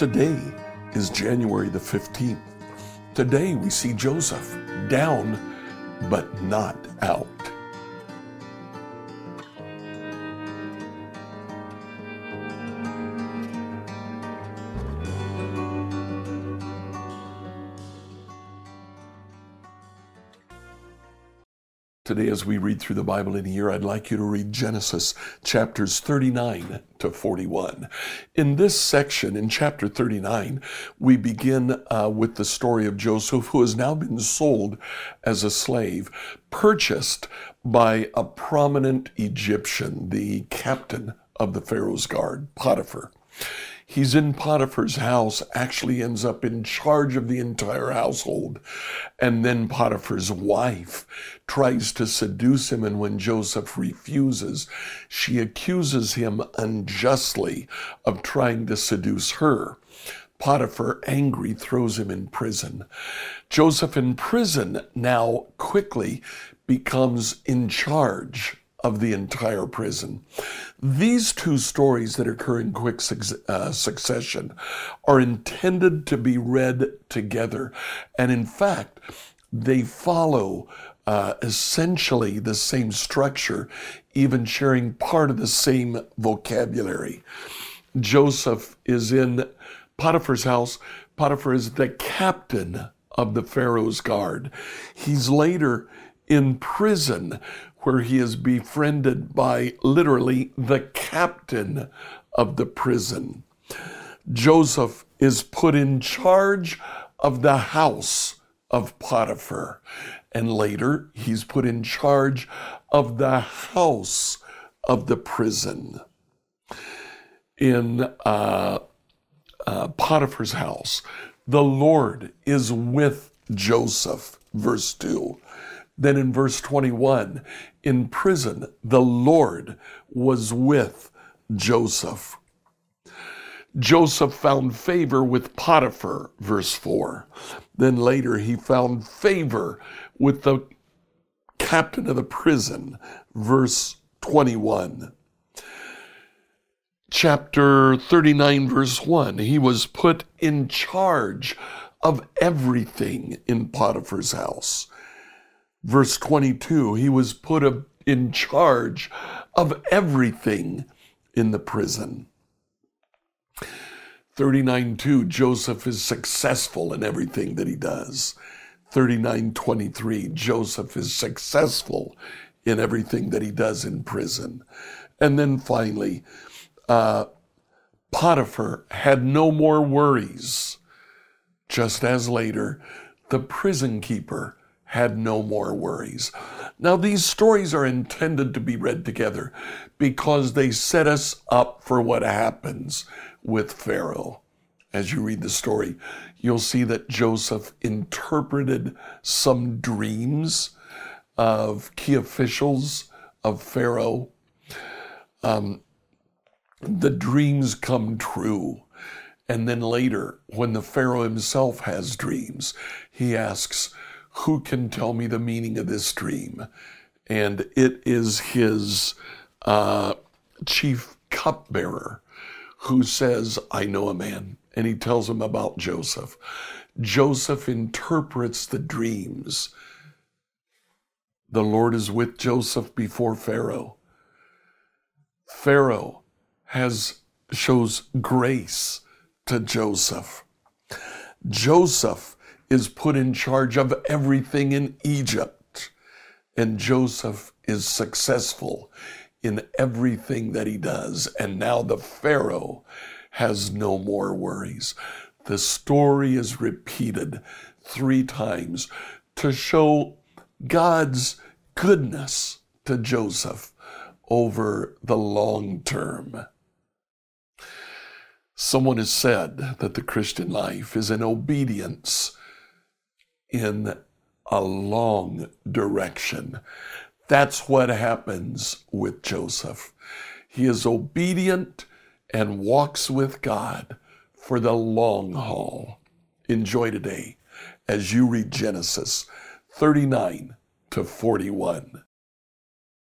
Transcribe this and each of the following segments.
Today is January the 15th. Today we see Joseph down but not out. As we read through the Bible in a year, I'd like you to read Genesis chapters 39 to 41. In this section, in chapter 39, we begin uh, with the story of Joseph, who has now been sold as a slave, purchased by a prominent Egyptian, the captain of the Pharaoh's guard, Potiphar. He's in Potiphar's house, actually ends up in charge of the entire household. And then Potiphar's wife tries to seduce him, and when Joseph refuses, she accuses him unjustly of trying to seduce her. Potiphar, angry, throws him in prison. Joseph in prison now quickly becomes in charge of the entire prison. These two stories that occur in quick uh, succession are intended to be read together. And in fact, they follow uh, essentially the same structure, even sharing part of the same vocabulary. Joseph is in Potiphar's house. Potiphar is the captain of the Pharaoh's guard. He's later in prison where he is befriended by literally the captain of the prison. Joseph is put in charge of the house of Potiphar. And later, he's put in charge of the house of the prison. In uh, uh, Potiphar's house, the Lord is with Joseph, verse 2. Then in verse 21, in prison, the Lord was with Joseph. Joseph found favor with Potiphar, verse 4. Then later he found favor with the captain of the prison, verse 21. Chapter 39, verse 1. He was put in charge of everything in Potiphar's house verse 22, he was put in charge of everything in the prison. 39:2 Joseph is successful in everything that he does. 39:23 Joseph is successful in everything that he does in prison. And then finally, uh, Potiphar had no more worries. Just as later, the prison keeper had no more worries. Now, these stories are intended to be read together because they set us up for what happens with Pharaoh. As you read the story, you'll see that Joseph interpreted some dreams of key officials of Pharaoh. Um, the dreams come true. And then later, when the Pharaoh himself has dreams, he asks, who can tell me the meaning of this dream? And it is his uh, chief cupbearer who says, I know a man. And he tells him about Joseph. Joseph interprets the dreams. The Lord is with Joseph before Pharaoh. Pharaoh has shows grace to Joseph. Joseph is put in charge of everything in Egypt. And Joseph is successful in everything that he does. And now the Pharaoh has no more worries. The story is repeated three times to show God's goodness to Joseph over the long term. Someone has said that the Christian life is an obedience in a long direction. That's what happens with Joseph. He is obedient and walks with God for the long haul. Enjoy today as you read Genesis 39 to 41.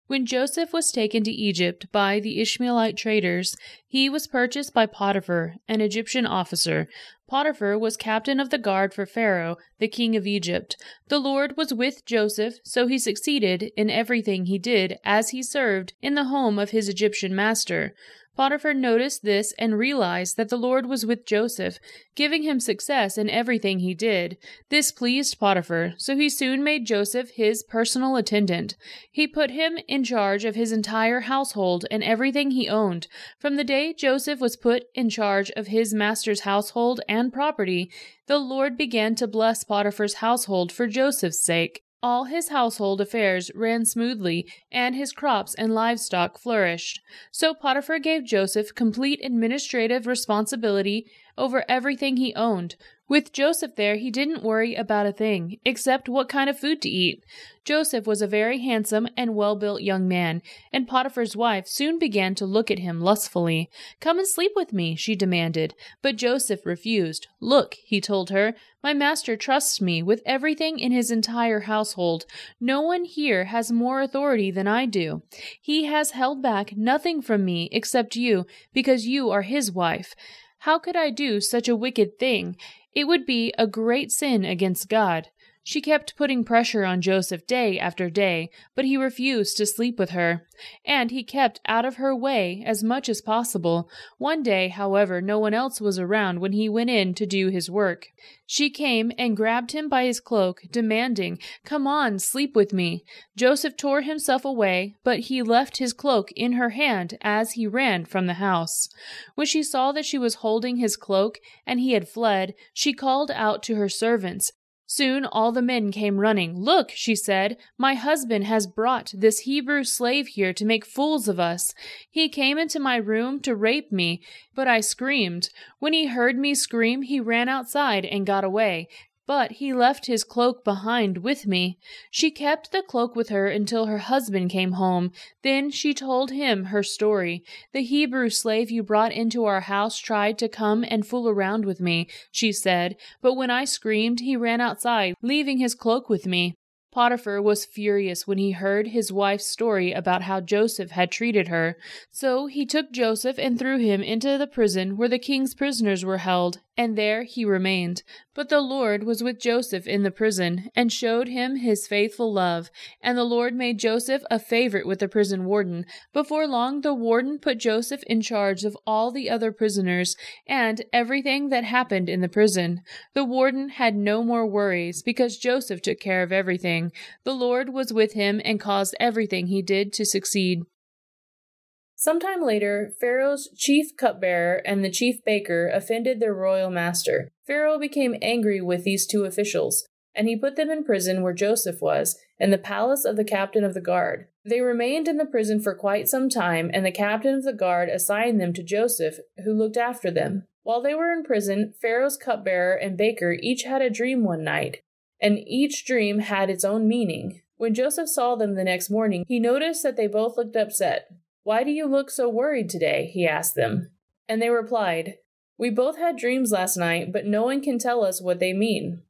When Joseph was taken to Egypt by the Ishmaelite traders, he was purchased by Potiphar, an Egyptian officer. Potiphar was captain of the guard for Pharaoh, the king of Egypt. The Lord was with Joseph, so he succeeded in everything he did as he served in the home of his Egyptian master. Potiphar noticed this and realized that the Lord was with Joseph, giving him success in everything he did. This pleased Potiphar, so he soon made Joseph his personal attendant. He put him in charge of his entire household and everything he owned. From the day Joseph was put in charge of his master's household and property, the Lord began to bless Potiphar's household for Joseph's sake. All his household affairs ran smoothly, and his crops and livestock flourished. So Potiphar gave Joseph complete administrative responsibility over everything he owned. With Joseph there, he didn't worry about a thing, except what kind of food to eat. Joseph was a very handsome and well built young man, and Potiphar's wife soon began to look at him lustfully. Come and sleep with me, she demanded, but Joseph refused. Look, he told her, my master trusts me with everything in his entire household. No one here has more authority than I do. He has held back nothing from me except you, because you are his wife. How could I do such a wicked thing? It would be a great sin against God. She kept putting pressure on Joseph day after day, but he refused to sleep with her, and he kept out of her way as much as possible. One day, however, no one else was around when he went in to do his work. She came and grabbed him by his cloak, demanding, Come on, sleep with me. Joseph tore himself away, but he left his cloak in her hand as he ran from the house. When she saw that she was holding his cloak and he had fled, she called out to her servants, Soon all the men came running. Look, she said, my husband has brought this Hebrew slave here to make fools of us. He came into my room to rape me, but I screamed. When he heard me scream, he ran outside and got away but he left his cloak behind with me. She kept the cloak with her until her husband came home. Then she told him her story. The Hebrew slave you brought into our house tried to come and fool around with me, she said, but when I screamed, he ran outside, leaving his cloak with me. Potiphar was furious when he heard his wife's story about how Joseph had treated her. So he took Joseph and threw him into the prison where the king's prisoners were held, and there he remained. But the Lord was with Joseph in the prison, and showed him his faithful love. And the Lord made Joseph a favorite with the prison warden. Before long, the warden put Joseph in charge of all the other prisoners and everything that happened in the prison. The warden had no more worries because Joseph took care of everything. The Lord was with him and caused everything he did to succeed. Sometime later, Pharaoh's chief cupbearer and the chief baker offended their royal master. Pharaoh became angry with these two officials, and he put them in prison where Joseph was, in the palace of the captain of the guard. They remained in the prison for quite some time, and the captain of the guard assigned them to Joseph, who looked after them. While they were in prison, Pharaoh's cupbearer and baker each had a dream one night, and each dream had its own meaning. When Joseph saw them the next morning, he noticed that they both looked upset. Why do you look so worried today? he asked them. And they replied, We both had dreams last night, but no one can tell us what they mean.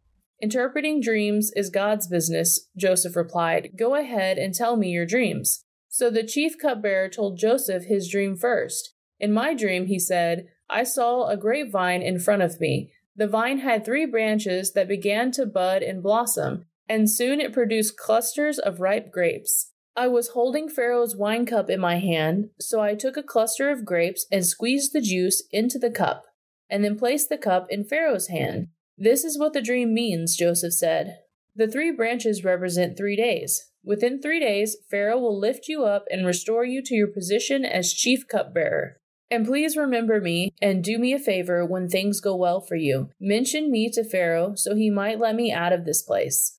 Interpreting dreams is God's business, Joseph replied. Go ahead and tell me your dreams. So the chief cupbearer told Joseph his dream first. In my dream, he said, I saw a grapevine in front of me. The vine had three branches that began to bud and blossom, and soon it produced clusters of ripe grapes. I was holding Pharaoh's wine cup in my hand, so I took a cluster of grapes and squeezed the juice into the cup, and then placed the cup in Pharaoh's hand. This is what the dream means, Joseph said. The three branches represent three days. Within three days, Pharaoh will lift you up and restore you to your position as chief cupbearer. And please remember me and do me a favor when things go well for you. Mention me to Pharaoh so he might let me out of this place.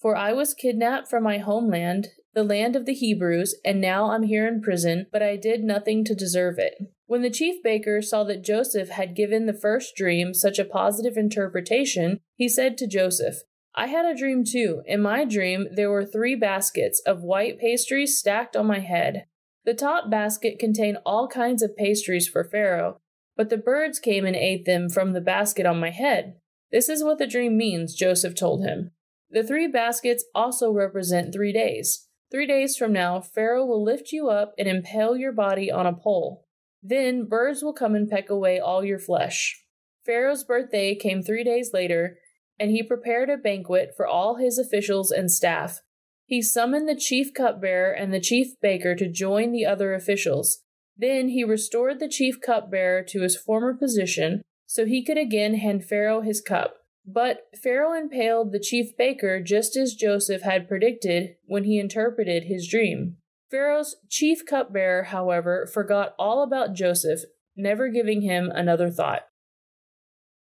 For I was kidnapped from my homeland the land of the Hebrews, and now I'm here in prison, but I did nothing to deserve it. When the chief baker saw that Joseph had given the first dream such a positive interpretation, he said to Joseph, I had a dream too. In my dream, there were three baskets of white pastries stacked on my head. The top basket contained all kinds of pastries for Pharaoh, but the birds came and ate them from the basket on my head. This is what the dream means, Joseph told him. The three baskets also represent three days. Three days from now, Pharaoh will lift you up and impale your body on a pole. Then birds will come and peck away all your flesh. Pharaoh's birthday came three days later, and he prepared a banquet for all his officials and staff. He summoned the chief cupbearer and the chief baker to join the other officials. Then he restored the chief cupbearer to his former position, so he could again hand Pharaoh his cup. But Pharaoh impaled the chief baker just as Joseph had predicted when he interpreted his dream. Pharaoh's chief cupbearer, however, forgot all about Joseph, never giving him another thought.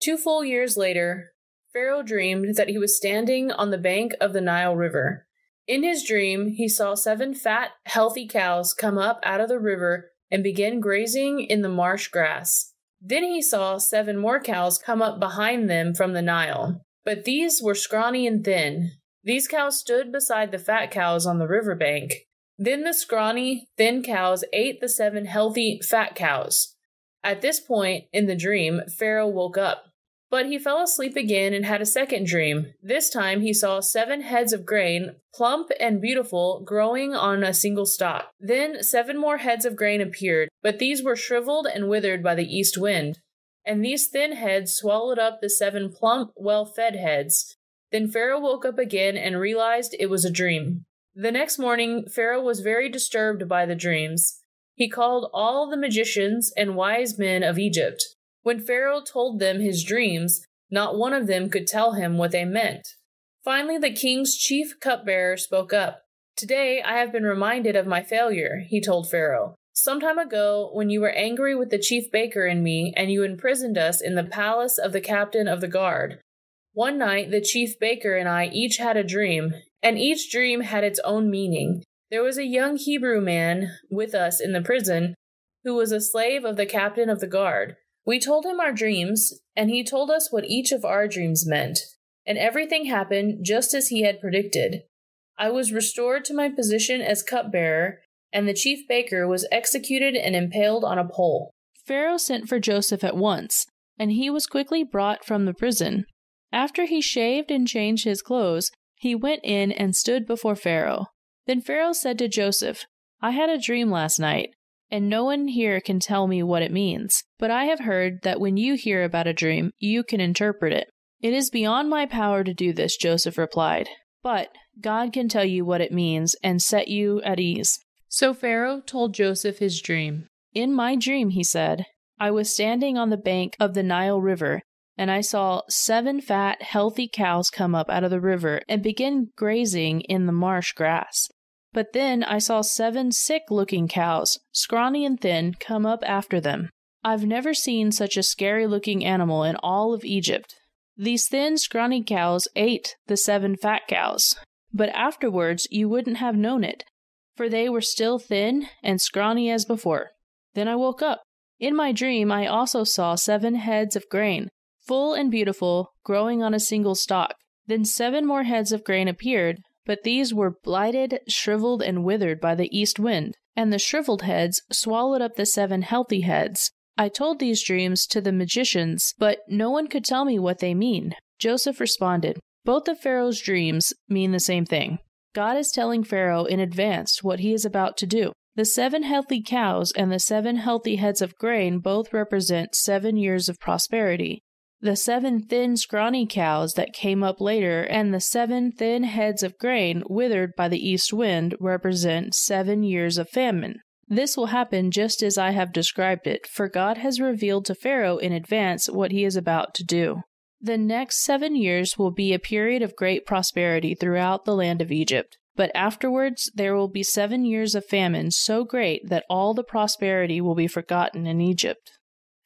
Two full years later, Pharaoh dreamed that he was standing on the bank of the Nile River. In his dream, he saw seven fat, healthy cows come up out of the river and begin grazing in the marsh grass. Then he saw seven more cows come up behind them from the Nile, but these were scrawny and thin. These cows stood beside the fat cows on the river bank. Then the scrawny, thin cows ate the seven healthy, fat cows. At this point in the dream, Pharaoh woke up. But he fell asleep again and had a second dream. This time he saw seven heads of grain, plump and beautiful, growing on a single stalk. Then seven more heads of grain appeared, but these were shriveled and withered by the east wind. And these thin heads swallowed up the seven plump, well fed heads. Then Pharaoh woke up again and realized it was a dream. The next morning, Pharaoh was very disturbed by the dreams. He called all the magicians and wise men of Egypt. When Pharaoh told them his dreams, not one of them could tell him what they meant. Finally, the king's chief cupbearer spoke up. Today I have been reminded of my failure, he told Pharaoh. Some time ago, when you were angry with the chief baker and me, and you imprisoned us in the palace of the captain of the guard, one night the chief baker and I each had a dream, and each dream had its own meaning. There was a young Hebrew man with us in the prison who was a slave of the captain of the guard. We told him our dreams, and he told us what each of our dreams meant, and everything happened just as he had predicted. I was restored to my position as cupbearer, and the chief baker was executed and impaled on a pole. Pharaoh sent for Joseph at once, and he was quickly brought from the prison. After he shaved and changed his clothes, he went in and stood before Pharaoh. Then Pharaoh said to Joseph, I had a dream last night and no one here can tell me what it means. But I have heard that when you hear about a dream, you can interpret it. It is beyond my power to do this, Joseph replied. But God can tell you what it means and set you at ease. So Pharaoh told Joseph his dream. In my dream, he said, I was standing on the bank of the Nile River, and I saw seven fat, healthy cows come up out of the river and begin grazing in the marsh grass. But then I saw seven sick looking cows, scrawny and thin, come up after them. I've never seen such a scary looking animal in all of Egypt. These thin, scrawny cows ate the seven fat cows, but afterwards you wouldn't have known it, for they were still thin and scrawny as before. Then I woke up. In my dream, I also saw seven heads of grain, full and beautiful, growing on a single stalk. Then seven more heads of grain appeared, but these were blighted, shriveled, and withered by the east wind, and the shriveled heads swallowed up the seven healthy heads. I told these dreams to the magicians, but no one could tell me what they mean. Joseph responded, Both of Pharaoh's dreams mean the same thing. God is telling Pharaoh in advance what he is about to do. The seven healthy cows and the seven healthy heads of grain both represent seven years of prosperity, the seven thin, scrawny cows that came up later, and the seven thin heads of grain withered by the east wind represent seven years of famine. This will happen just as I have described it, for God has revealed to Pharaoh in advance what he is about to do. The next seven years will be a period of great prosperity throughout the land of Egypt. But afterwards there will be seven years of famine so great that all the prosperity will be forgotten in Egypt.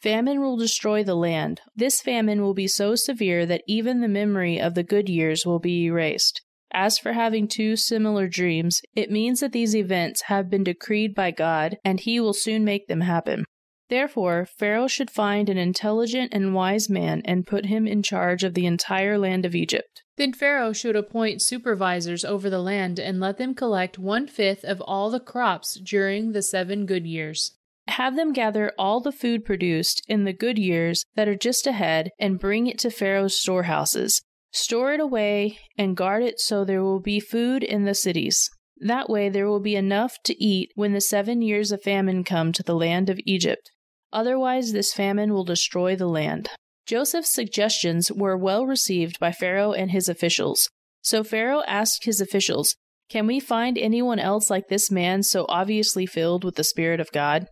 Famine will destroy the land. This famine will be so severe that even the memory of the good years will be erased. As for having two similar dreams, it means that these events have been decreed by God, and He will soon make them happen. Therefore, Pharaoh should find an intelligent and wise man and put him in charge of the entire land of Egypt. Then Pharaoh should appoint supervisors over the land and let them collect one fifth of all the crops during the seven good years. Have them gather all the food produced in the good years that are just ahead and bring it to Pharaoh's storehouses. Store it away and guard it so there will be food in the cities. That way there will be enough to eat when the seven years of famine come to the land of Egypt. Otherwise, this famine will destroy the land. Joseph's suggestions were well received by Pharaoh and his officials. So Pharaoh asked his officials, Can we find anyone else like this man so obviously filled with the Spirit of God?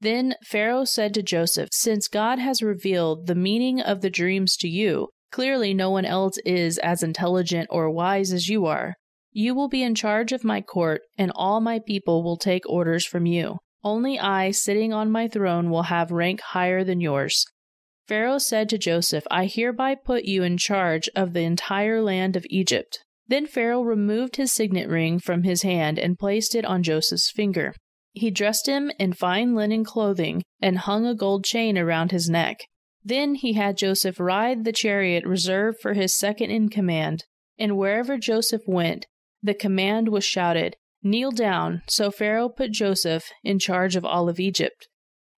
Then Pharaoh said to Joseph, Since God has revealed the meaning of the dreams to you, clearly no one else is as intelligent or wise as you are. You will be in charge of my court, and all my people will take orders from you. Only I, sitting on my throne, will have rank higher than yours. Pharaoh said to Joseph, I hereby put you in charge of the entire land of Egypt. Then Pharaoh removed his signet ring from his hand and placed it on Joseph's finger. He dressed him in fine linen clothing and hung a gold chain around his neck. Then he had Joseph ride the chariot reserved for his second in command, and wherever Joseph went, the command was shouted, Kneel down. So Pharaoh put Joseph in charge of all of Egypt.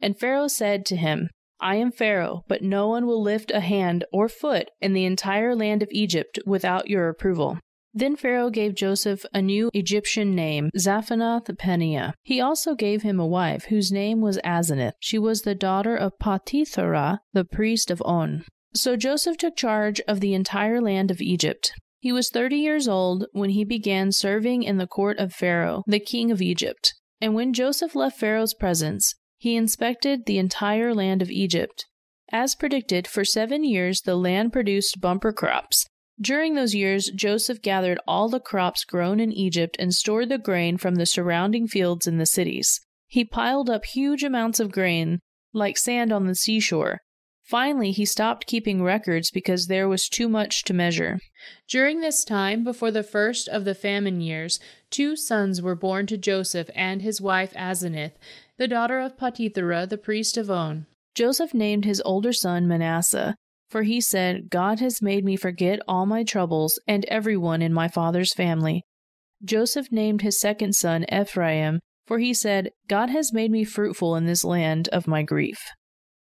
And Pharaoh said to him, I am Pharaoh, but no one will lift a hand or foot in the entire land of Egypt without your approval. Then Pharaoh gave Joseph a new Egyptian name, Zaphenath Paneah. He also gave him a wife, whose name was Asenath. She was the daughter of Potiphera, the priest of On. So Joseph took charge of the entire land of Egypt. He was thirty years old when he began serving in the court of Pharaoh, the king of Egypt. And when Joseph left Pharaoh's presence, he inspected the entire land of Egypt. As predicted, for seven years the land produced bumper crops. During those years, Joseph gathered all the crops grown in Egypt and stored the grain from the surrounding fields in the cities. He piled up huge amounts of grain, like sand on the seashore, Finally, he stopped keeping records because there was too much to measure. During this time, before the first of the famine years, two sons were born to Joseph and his wife Asenath, the daughter of Potiphera, the priest of On. Joseph named his older son Manasseh, for he said, God has made me forget all my troubles and everyone in my father's family. Joseph named his second son Ephraim, for he said, God has made me fruitful in this land of my grief.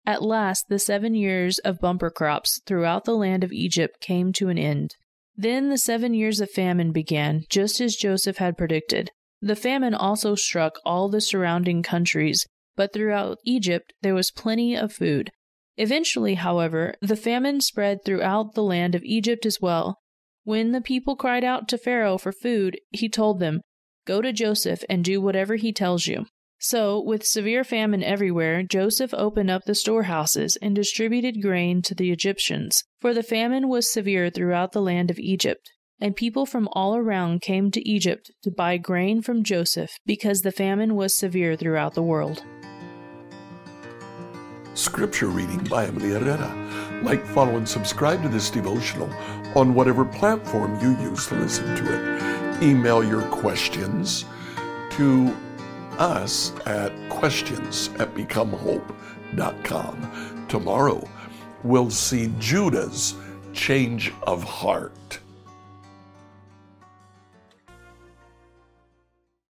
At last, the seven years of bumper crops throughout the land of Egypt came to an end. Then the seven years of famine began, just as Joseph had predicted. The famine also struck all the surrounding countries, but throughout Egypt there was plenty of food. Eventually, however, the famine spread throughout the land of Egypt as well. When the people cried out to Pharaoh for food, he told them, Go to Joseph and do whatever he tells you. So, with severe famine everywhere, Joseph opened up the storehouses and distributed grain to the Egyptians, for the famine was severe throughout the land of Egypt. And people from all around came to Egypt to buy grain from Joseph because the famine was severe throughout the world. Scripture reading by Emily Herrera. Like, follow, and subscribe to this devotional on whatever platform you use to listen to it. Email your questions to us at questions at becomehope.com. Tomorrow, we'll see Judah's change of heart.